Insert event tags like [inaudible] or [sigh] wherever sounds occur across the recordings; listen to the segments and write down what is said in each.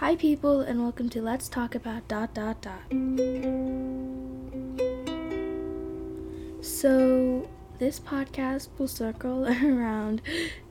Hi, people, and welcome to Let's Talk About dot dot dot. So, this podcast will circle [laughs] around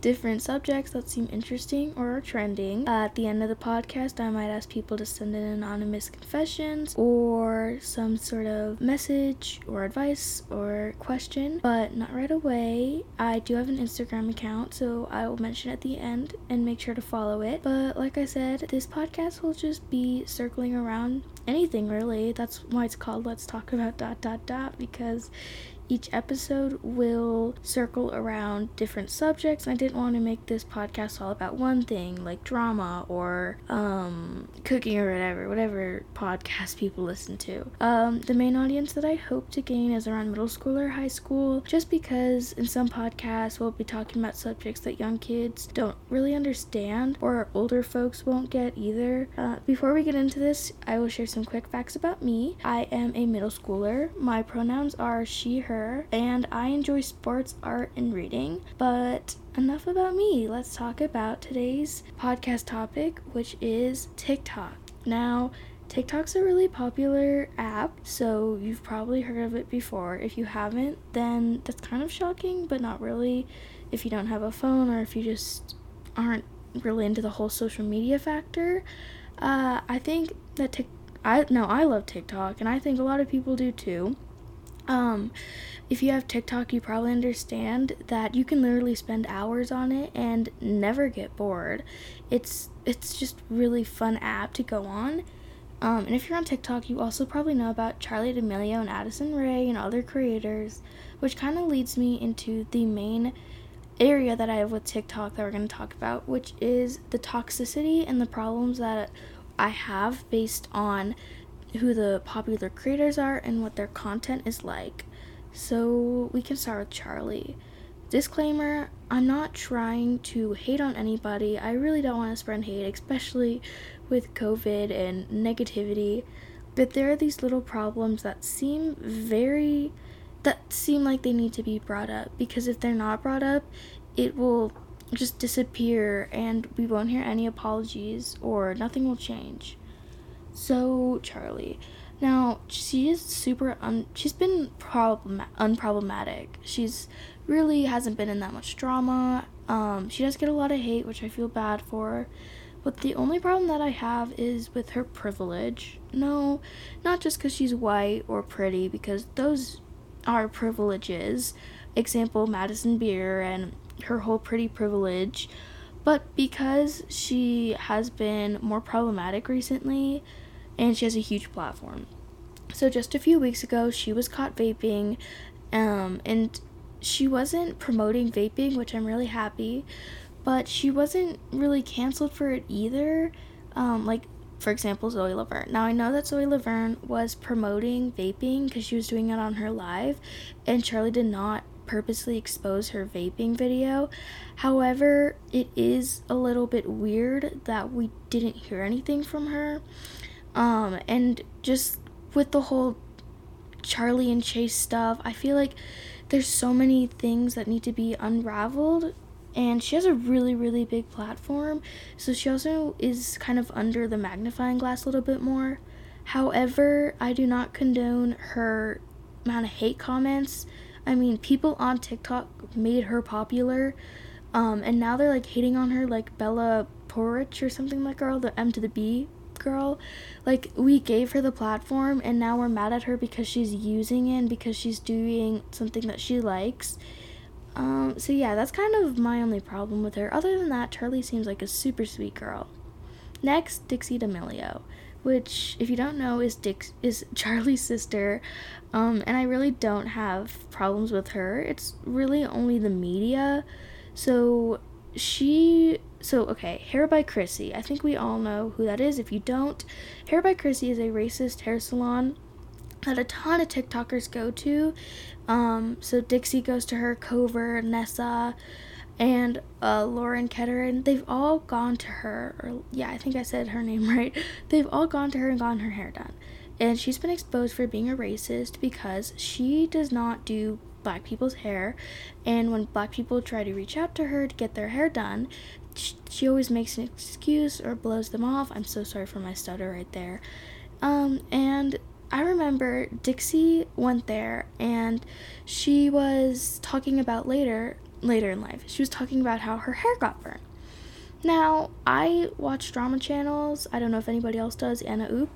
different subjects that seem interesting or are trending. Uh, at the end of the podcast, I might ask people to send in anonymous confessions or some sort of message or advice or question, but not right away. I do have an Instagram account, so I will mention at the end and make sure to follow it. But like I said, this podcast will just be circling around anything really. That's why it's called Let's Talk About dot dot dot because each episode will circle around different subjects. I didn't want to make this podcast all about one thing, like drama or um, cooking or whatever, whatever podcast people listen to. Um, the main audience that I hope to gain is around middle school or high school, just because in some podcasts we'll be talking about subjects that young kids don't really understand or older folks won't get either. Uh, before we get into this, I will share some quick facts about me. I am a middle schooler. My pronouns are she, her, and I enjoy sports, art, and reading. But enough about me. Let's talk about today's podcast topic, which is TikTok. Now, TikTok's a really popular app, so you've probably heard of it before. If you haven't, then that's kind of shocking, but not really if you don't have a phone or if you just aren't really into the whole social media factor. Uh, I think that Tik I no, I love TikTok, and I think a lot of people do too. Um, if you have TikTok, you probably understand that you can literally spend hours on it and never get bored. It's it's just really fun app to go on. Um, and if you're on TikTok, you also probably know about Charli D'Amelio and Addison Rae and other creators, which kind of leads me into the main area that I have with TikTok that we're going to talk about, which is the toxicity and the problems that I have based on who the popular creators are and what their content is like. So we can start with Charli. Disclaimer I'm not trying to hate on anybody. I really don't want to spread hate, especially with COVID and negativity. But there are these little problems that seem very. that seem like they need to be brought up. Because if they're not brought up, it will just disappear and we won't hear any apologies or nothing will change. So, Charli. Now, she is super un- she's been problem unproblematic. She's really hasn't been in that much drama. Um, she does get a lot of hate, which I feel bad for. But the only problem that I have is with her privilege. No, not just because she's white or pretty, because those are privileges. Example, Madison Beer and her whole pretty privilege. But because she has been more problematic recently, and she has a huge platform. So just a few weeks ago, she was caught vaping, um, and she wasn't promoting vaping, which I'm really happy, but she wasn't really canceled for it either. Um, like for example, Zoe LaVerne. Now I know that Zoe LaVerne was promoting vaping because she was doing it on her live, and Charli did not purposely expose her vaping video. However, it is a little bit weird that we didn't hear anything from her. Um, and just with the whole Charli and Chase stuff, I feel like there's so many things that need to be unraveled. And she has a really, really big platform, so she also is kind of under the magnifying glass a little bit more. However, I do not condone her amount of hate comments. I mean, people on TikTok made her popular, um, and now they're like hating on her, like Bella Poarch or something like girl, the M to the B girl. Like we gave her the platform and now we're mad at her because she's using it and because she's doing something that she likes. Um, so yeah, that's kind of my only problem with her. Other than that, Charli seems like a super sweet girl. Next, Dixie D'Amelio, which, if you don't know, is Dix is [laughs] Charli's sister, um, and I really don't have problems with her. It's really only the media. So she so okay hair by chrissy. I think we all know who that is. If you don't hair by chrissy is a racist hair salon that a ton of tiktokers go to. Um, so dixie goes to her cover nessa and uh, lauren Kettering. they've all gone to her or yeah i think i said her [laughs] name right. They've all gone to her and gotten her hair done. And she's been exposed for being a racist because she does not do black people's hair. And when black people try to reach out to her to get their hair done she always makes an excuse or blows them off. I'm so sorry for my stutter right there. Um, and I remember Dixie went there and she was talking about later later in life. She was talking about how her hair got burnt. Now, I watch drama channels. I don't know if anybody else does. Anna Oop.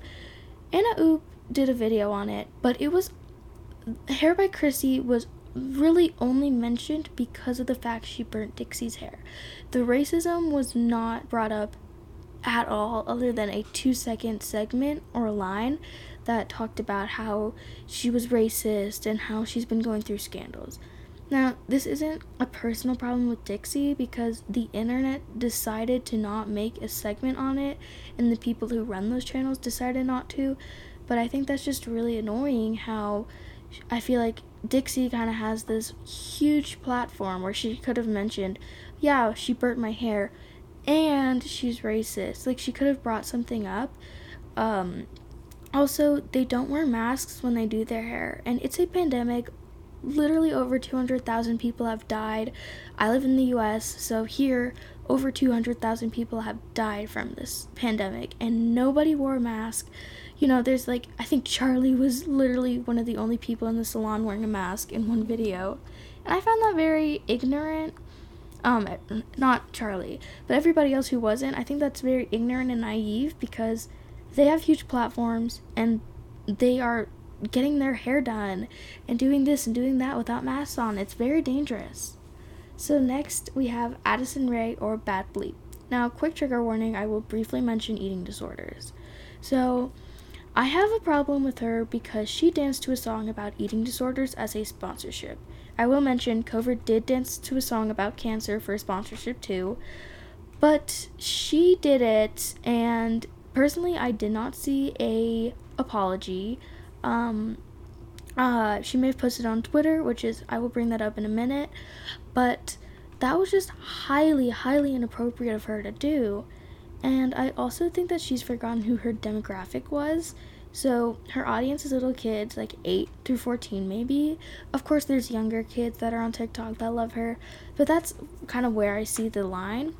Anna Oop did a video on it, but it was Hair by Chrissy was really only mentioned because of the fact she burnt Dixie's hair. The racism was not brought up at all, other than a two second segment or line that talked about how she was racist and how she's been going through scandals. Now, this isn't a personal problem with Dixie because the internet decided to not make a segment on it, and the people who run those channels decided not to. But I think that's just really annoying how I feel like Dixie kind of has this huge platform where she could have mentioned, yeah, she burnt my hair and she's racist. Like, she could have brought something up. Um, also, they don't wear masks when they do their hair, and it's a pandemic. Literally, over 200,000 people have died. I live in the US, so here, over 200,000 people have died from this pandemic, and nobody wore a mask you know, there's like, I think Charli was literally one of the only people in the salon wearing a mask in one video. And I found that very ignorant. Um, not Charli, but everybody else who wasn't. I think that's very ignorant and naive because they have huge platforms and they are getting their hair done and doing this and doing that without masks on. It's very dangerous. So, next we have Addison Rae or Bad Bleep. Now, quick trigger warning I will briefly mention eating disorders. So, I have a problem with her because she danced to a song about eating disorders as a sponsorship. I will mention Covert did dance to a song about cancer for a sponsorship too, but she did it, and personally, I did not see a apology. Um, uh, she may have posted on Twitter, which is I will bring that up in a minute, but that was just highly, highly inappropriate of her to do. And I also think that she's forgotten who her demographic was. So her audience is little kids, like 8 through 14, maybe. Of course, there's younger kids that are on TikTok that love her, but that's kind of where I see the line.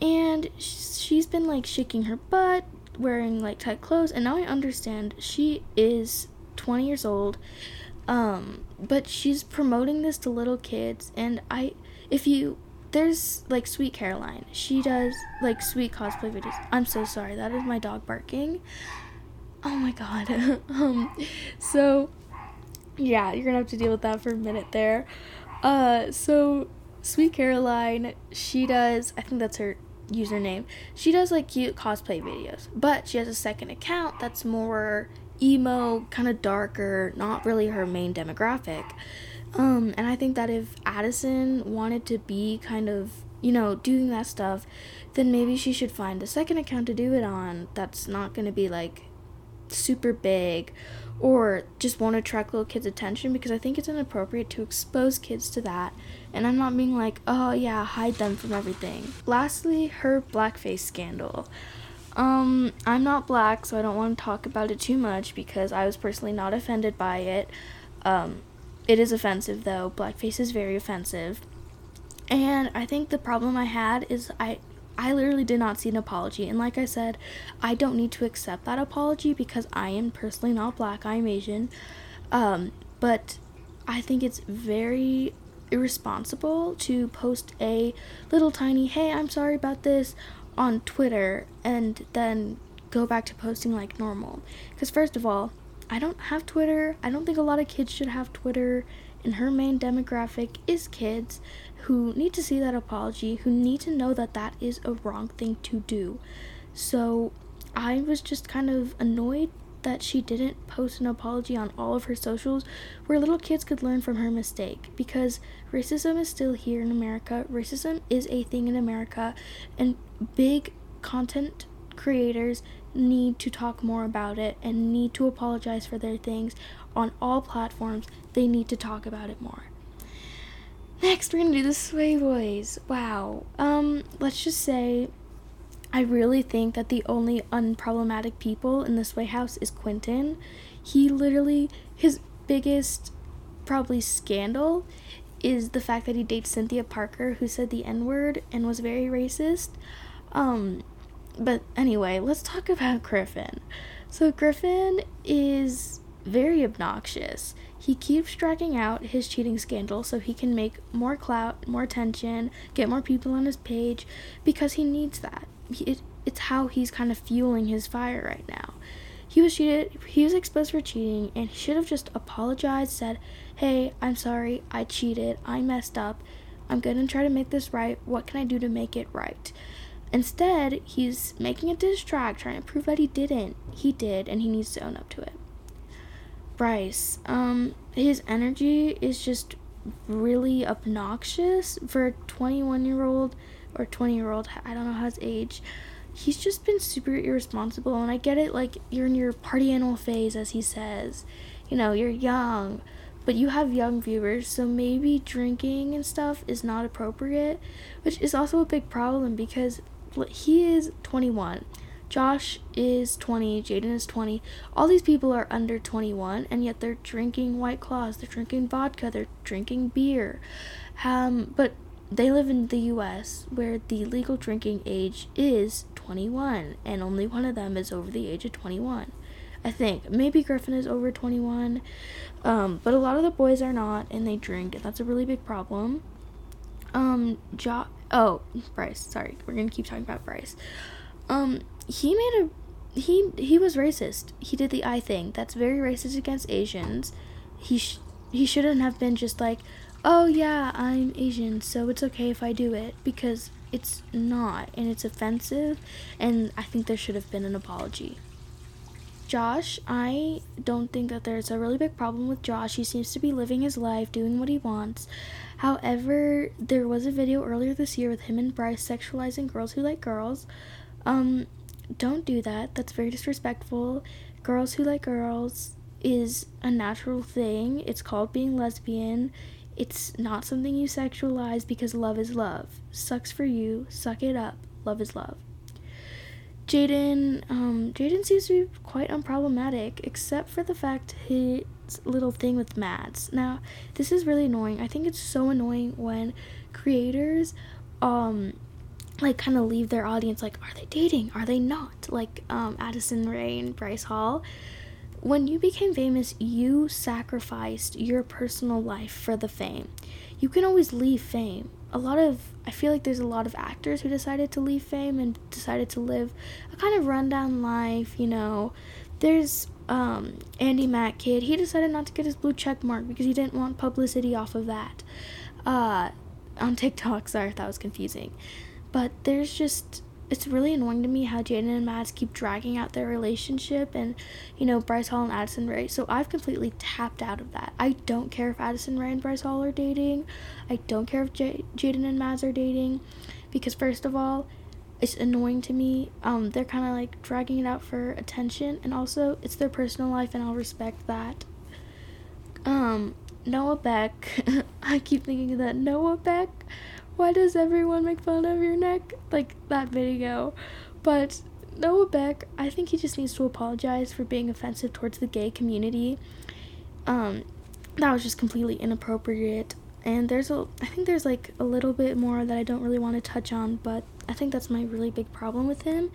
And she's been like shaking her butt, wearing like tight clothes, and now I understand she is 20 years old. Um, but she's promoting this to little kids, and I, if you there's like Sweet Caroline. She does like sweet cosplay videos. I'm so sorry. That is my dog barking. Oh my god. [laughs] um so yeah, you're going to have to deal with that for a minute there. Uh so Sweet Caroline, she does I think that's her username. She does like cute cosplay videos, but she has a second account that's more emo, kind of darker, not really her main demographic. Um, and I think that if Addison wanted to be kind of, you know, doing that stuff, then maybe she should find a second account to do it on that's not going to be like super big or just won't attract little kids' attention because I think it's inappropriate to expose kids to that. And I'm not being like, oh yeah, hide them from everything. Lastly, her blackface scandal. Um, I'm not black, so I don't want to talk about it too much because I was personally not offended by it. Um, it is offensive though. Blackface is very offensive. And I think the problem I had is I I literally did not see an apology. And like I said, I don't need to accept that apology because I am personally not black, I am Asian. Um, but I think it's very irresponsible to post a little tiny, hey, I'm sorry about this on Twitter and then go back to posting like normal. Because, first of all, I don't have Twitter. I don't think a lot of kids should have Twitter. And her main demographic is kids who need to see that apology, who need to know that that is a wrong thing to do. So I was just kind of annoyed that she didn't post an apology on all of her socials where little kids could learn from her mistake because racism is still here in America. Racism is a thing in America, and big content creators need to talk more about it and need to apologize for their things on all platforms. They need to talk about it more. Next, we're gonna do the Sway Boys. Wow. Um, let's just say I really think that the only unproblematic people in the Sway house is Quinton. He literally, his biggest probably scandal is the fact that he dates Cynthia Parker, who said the N word and was very racist. Um, but anyway, let's talk about Griffin. So, Griffin is very obnoxious. He keeps dragging out his cheating scandal so he can make more clout, more attention, get more people on his page because he needs that. It, it's how he's kind of fueling his fire right now. He was cheated, he was exposed for cheating, and he should have just apologized, said, Hey, I'm sorry, I cheated, I messed up, I'm gonna try to make this right, what can I do to make it right? Instead, he's making a diss track trying to prove that he didn't. He did, and he needs to own up to it. Bryce, um, his energy is just really obnoxious for a 21 year old or 20 year old, I don't know how his age. He's just been super irresponsible, and I get it, like, you're in your party animal phase, as he says. You know, you're young, but you have young viewers, so maybe drinking and stuff is not appropriate, which is also a big problem because he is 21. Josh is 20, Jaden is 20. All these people are under 21, and yet they're drinking White Claws, they're drinking vodka, they're drinking beer. Um, but they live in the US where the legal drinking age is 21, and only one of them is over the age of 21. I think. Maybe Griffin is over 21, um, but a lot of the boys are not, and they drink, and that's a really big problem. Um, jo- oh, Bryce, sorry, we're gonna keep talking about Bryce. Um, he made a, he he was racist. He did the I thing. That's very racist against Asians. He sh- he shouldn't have been just like, oh yeah, I'm Asian, so it's okay if I do it because it's not, and it's offensive, and I think there should have been an apology. Josh, I don't think that there's a really big problem with Josh. He seems to be living his life, doing what he wants. However, there was a video earlier this year with him and Bryce sexualizing girls who like girls. Um, don't do that. That's very disrespectful. Girls who like girls is a natural thing. It's called being lesbian. It's not something you sexualize because love is love. Sucks for you. Suck it up. Love is love. Jaden, um, Jaden seems to be quite unproblematic, except for the fact his little thing with Mads. Now, this is really annoying. I think it's so annoying when creators, um, like kind of leave their audience like, are they dating? Are they not? Like, um, Addison Rae and Bryce Hall. When you became famous, you sacrificed your personal life for the fame. You can always leave fame a lot of I feel like there's a lot of actors who decided to leave fame and decided to live a kind of rundown life, you know. There's um, Andi Mack kid. He decided not to get his blue check mark because he didn't want publicity off of that. Uh, on TikTok, sorry if that was confusing. But there's just it's really annoying to me how Jaden and Mads keep dragging out their relationship and, you know, Bryce Hall and Addison Rae. So I've completely tapped out of that. I don't care if Addison Rae and Bryce Hall are dating. I don't care if J- Jaden and Mads are dating. Because, first of all, it's annoying to me. Um, they're kind of like dragging it out for attention. And also, it's their personal life, and I'll respect that. Um, Noah Beck. [laughs] I keep thinking of that. Noah Beck why does everyone make fun of your neck? Like that video. But Noah Beck, I think he just needs to apologize for being offensive towards the gay community. Um, that was just completely inappropriate. And there's a, I think there's like a little bit more that I don't really want to touch on, but I think that's my really big problem with him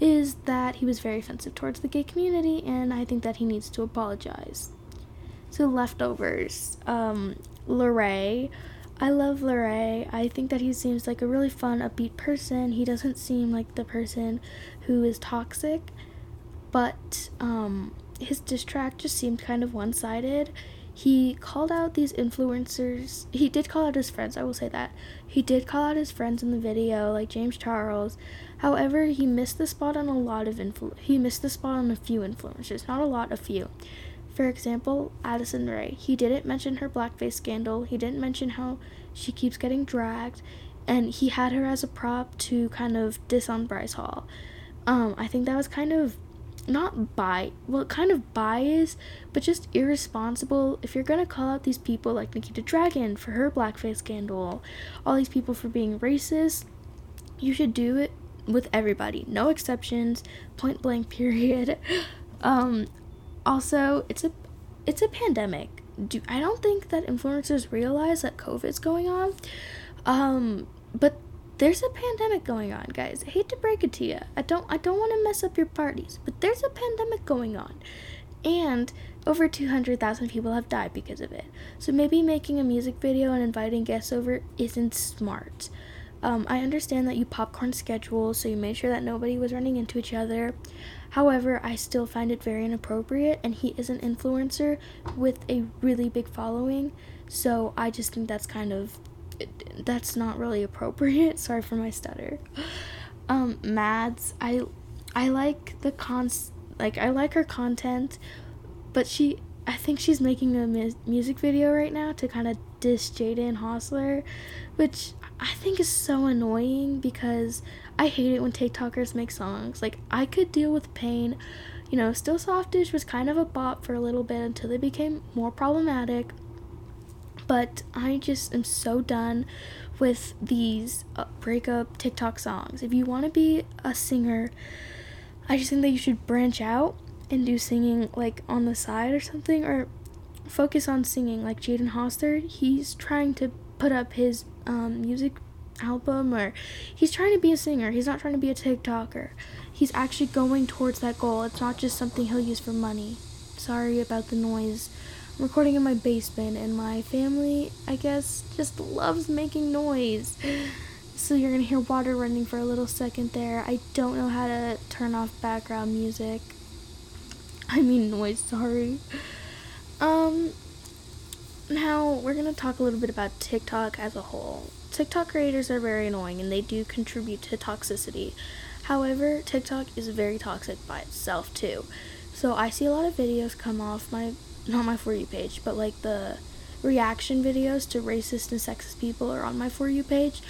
is that he was very offensive towards the gay community, and I think that he needs to apologize. So, leftovers. Um, Larray I love Larray. I think that he seems like a really fun, upbeat person. He doesn't seem like the person who is toxic, but um, his diss track just seemed kind of one sided. He called out these influencers. He did call out his friends, I will say that. He did call out his friends in the video, like James Charles. However, he missed the spot on a lot of influ. He missed the spot on a few influencers, not a lot, a few. For example, Addison Rae. He didn't mention her blackface scandal. He didn't mention how she keeps getting dragged, and he had her as a prop to kind of diss on Bryce Hall. Um, I think that was kind of not bi well kind of biased but just irresponsible if you're gonna call out these people like Nikita Dragun for her blackface scandal all these people for being racist you should do it with everybody no exceptions point blank [laughs] period um also, it's a it's a pandemic. do I don't think that influencers realize that COVID's going on. Um, but there's a pandemic going on, guys. I hate to break it to you. I don't I don't want to mess up your parties, but there's a pandemic going on. And over 200,000 people have died because of it. So maybe making a music video and inviting guests over isn't smart. Um, I understand that you popcorn schedule, so you made sure that nobody was running into each other. However, I still find it very inappropriate, and he is an influencer with a really big following, so I just think that's kind of that's not really [laughs] appropriate. Sorry for my stutter. Um, Mads, I I like the cons like I like her content, but she I think she's making a mu- music video right now to kind of diss Jaden Hossler, which I think is so annoying because I hate it when TikTokers make songs. Like I could deal with pain. You know, Still Softish was kind of a bop for a little bit until they became more problematic. But I just am so done with these uh, breakup TikTok songs. If you want to be a singer, I just think that you should branch out and do singing like on the side or something or focus on singing like Jaden Hossler. He's trying to put up his um, music album or he's trying to be a singer. He's not trying to be a TikToker. He's actually going towards that goal. It's not just something he'll use for money. Sorry about the noise. I'm recording in my basement and my family, I guess, just loves making noise. So you're gonna hear water running for a little second there. I don't know how to turn off background music. I mean noise, sorry. Um now we're gonna talk a little bit about TikTok as a whole. TikTok creators are very annoying and they do contribute to toxicity. However, TikTok is very toxic by itself too. So I see a lot of videos come off my not my for you page, but like the reaction videos to racist and sexist people are on my for you page.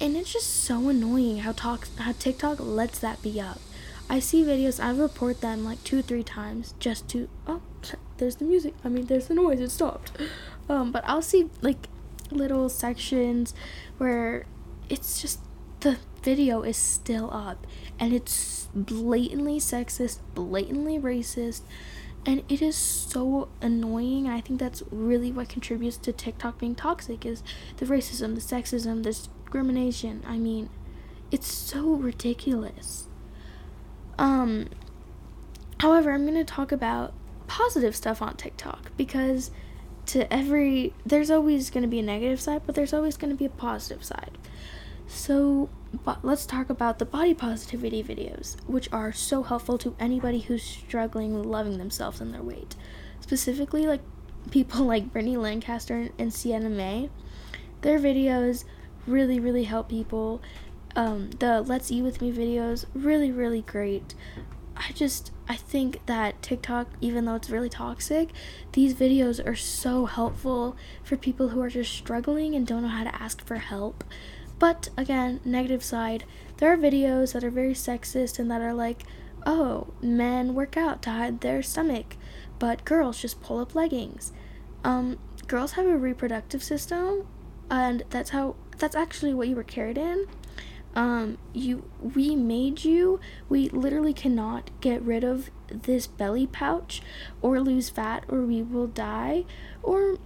And it's just so annoying how talk how TikTok lets that be up. I see videos, I report them like two three times just to oh there's the music. I mean there's the noise, it stopped. Um, but I'll see like little sections where it's just the video is still up and it's blatantly sexist, blatantly racist, and it is so annoying. I think that's really what contributes to TikTok being toxic is the racism, the sexism, the discrimination. I mean, it's so ridiculous. Um however, I'm going to talk about positive stuff on TikTok because to every there's always going to be a negative side, but there's always going to be a positive side. So, but let's talk about the body positivity videos, which are so helpful to anybody who's struggling loving themselves and their weight. Specifically, like people like Brittany Lancaster and Sienna Mae. Their videos really, really help people. Um, the Let's Eat With Me videos, really, really great. I just I think that TikTok, even though it's really toxic, these videos are so helpful for people who are just struggling and don't know how to ask for help. But again, negative side, there are videos that are very sexist and that are like, oh, men work out to hide their stomach, but girls just pull up leggings. Um, girls have a reproductive system, and that's how that's actually what you were carried in um you we made you. We literally cannot get rid of this belly pouch or lose fat or we will die. Or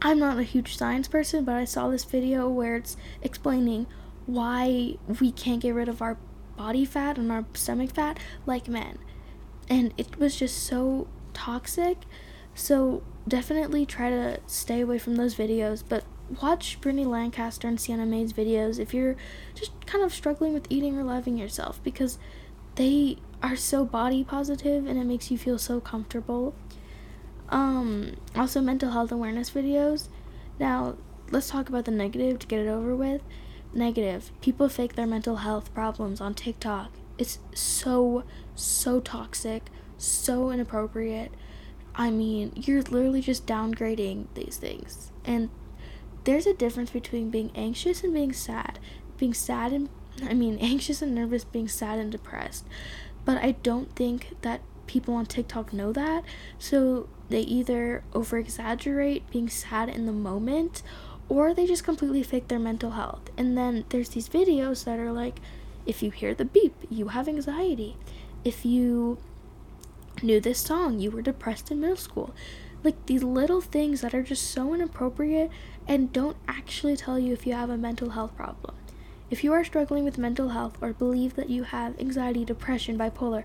i'm not a huge science person but i saw this video where it's explaining why we can't get rid of our body fat and our stomach fat like men. And it was just so toxic. So definitely try to stay away from those videos but watch Brittany Lancaster and Sienna Mae's videos if you're just kind of struggling with eating or loving yourself because they are so body positive and it makes you feel so comfortable. Um, also mental health awareness videos. Now, let's talk about the negative to get it over with. Negative. People fake their mental health problems on TikTok. It's so so toxic, so inappropriate. I mean, you're literally just downgrading these things. And there's a difference between being anxious and being sad. Being sad and I mean [laughs] anxious and nervous, being sad and depressed. But I don't think that people on TikTok know that. So they either over exaggerate being sad in the moment or they just completely fake their mental health. And then there's these videos that are like if you hear the beep, you have anxiety. If you knew this song, you were depressed in middle school. Like these little things that are just so inappropriate and don't actually tell you if you have a mental health problem. If you are struggling with mental health or believe that you have anxiety, depression, bipolar,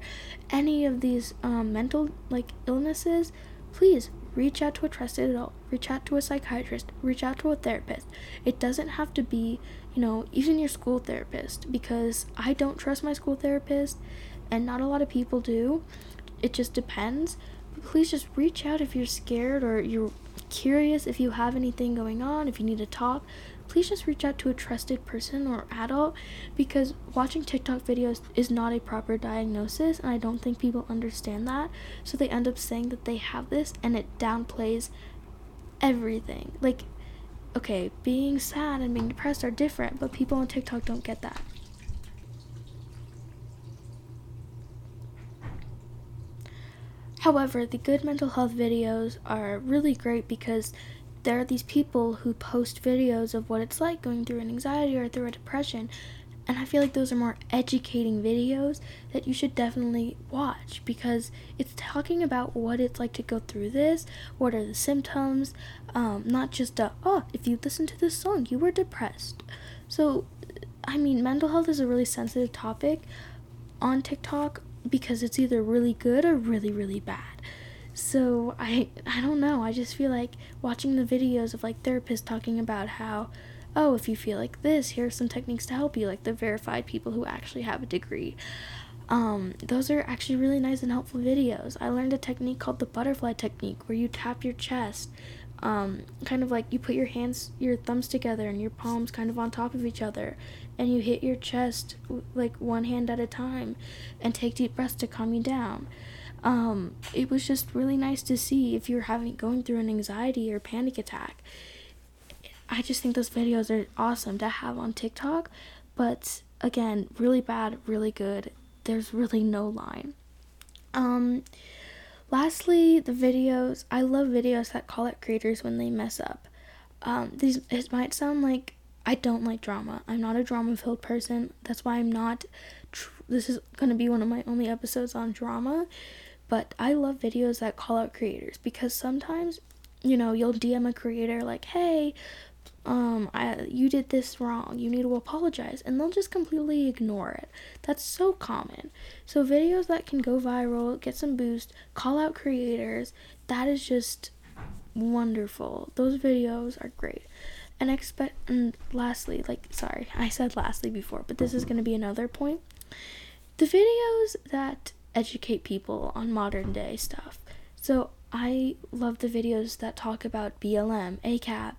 any of these um, mental like illnesses, please reach out to a trusted adult, reach out to a psychiatrist, reach out to a therapist. It doesn't have to be, you know, even your school therapist because I don't trust my school therapist and not a lot of people do. It just depends. Please just reach out if you're scared or you're curious if you have anything going on, if you need to talk please just reach out to a trusted person or adult because watching TikTok videos is not a proper diagnosis and I don't think people understand that. So they end up saying that they have this and it downplays everything. Like, okay, being sad and being depressed are different, but people on TikTok don't get that. However, the good mental health videos are really great because there are these people who post videos of what it's like going through an anxiety or through a depression and i feel like those are more educating videos that you should definitely watch because it's talking about what it's like to go through this what are the symptoms um, not just a, oh if you listen to this song you were depressed. So i mean mental health is a really sensitive topic on tiktok because it's either really good or really really bad so I I don't know. I just feel like watching the videos of like therapists talking about how oh, if you feel like this, here are some techniques to help you, like the verified people who actually have a degree. Um, those are actually really nice and helpful videos. I learned a technique called the butterfly technique where you tap your chest. Um, kind of like you put your hands, your thumbs together and your palms kind of on top of each other, and you hit your chest like one hand at a time and take deep breaths to calm you down um, it was just really nice to see if you're having going through an anxiety or panic attack. I just think those videos are awesome to have on TikTok, but again, really bad, really good. There's really no line. Um, lastly, the videos. I love videos that call out creators when they mess up. Um, these it might sound like I don't like drama. I'm not a drama filled person. That's why I'm not. Tr- this is gonna be one of my only episodes on drama but I love videos that call out creators because sometimes, you know, you'll DM a creator like, "Hey, um, I, you did this wrong. You need to apologize," and they'll just completely ignore it. That's so common. So videos that can go viral, get some boost, call out creators, that is just wonderful. Those videos are great. And expect and lastly, like sorry, I said lastly before, but this is going to be another point. The videos that educate people on modern day stuff. So I love the videos that talk about BLM, ACAB,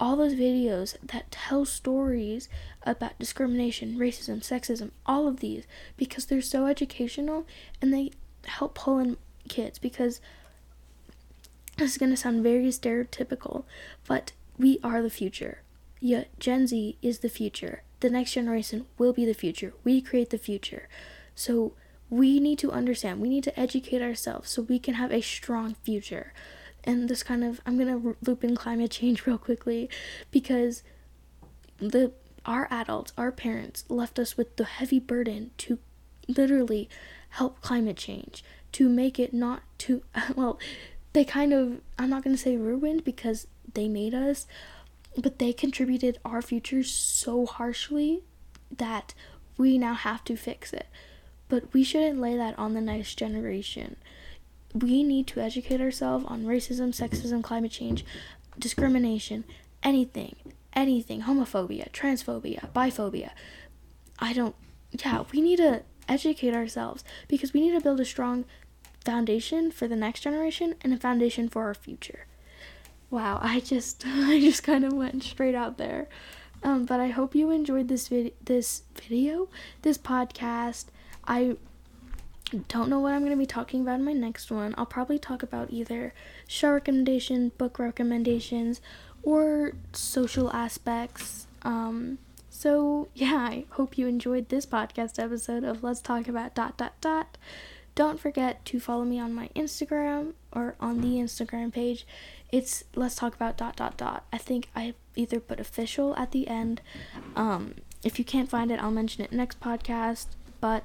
all those videos that tell stories about discrimination, racism, sexism, all of these because they're so educational and they help pull in kids because this is going to sound very stereotypical, but we are the future. Yeah, Gen Z is the future. The next generation will be the future. We create the future. So we need to understand, we need to educate ourselves so we can have a strong future. And this kind of, I'm to loop in climate change [laughs] real quickly because the our adults, our parents left us with the heavy burden to literally help climate change, to make it not to [laughs] well, they kind of I'm not to say ruined because they made us, but they contributed our future so harshly that we now have to fix it. But we shouldn't lay that on the next generation. We need to educate ourselves on racism, sexism, climate change, discrimination, anything, anything, homophobia, transphobia, biphobia. I don't, yeah, we need to educate ourselves because we need to build a strong foundation for the next generation and a foundation for our future. Wow, I just [laughs] I just kind of went straight out there. Um, but I hope you enjoyed this vid- this video, this podcast. I don't know what I'm going to be talking about in my next one. I'll probably talk about either show recommendations, book recommendations, or social aspects. Um, so, yeah, I hope you enjoyed this podcast episode of Let's Talk About dot dot dot. Don't forget to follow me on my Instagram or on the Instagram page. It's Let's Talk About dot dot dot. I think I either put official at the end. Um, if you can't find it, I'll mention it next podcast. But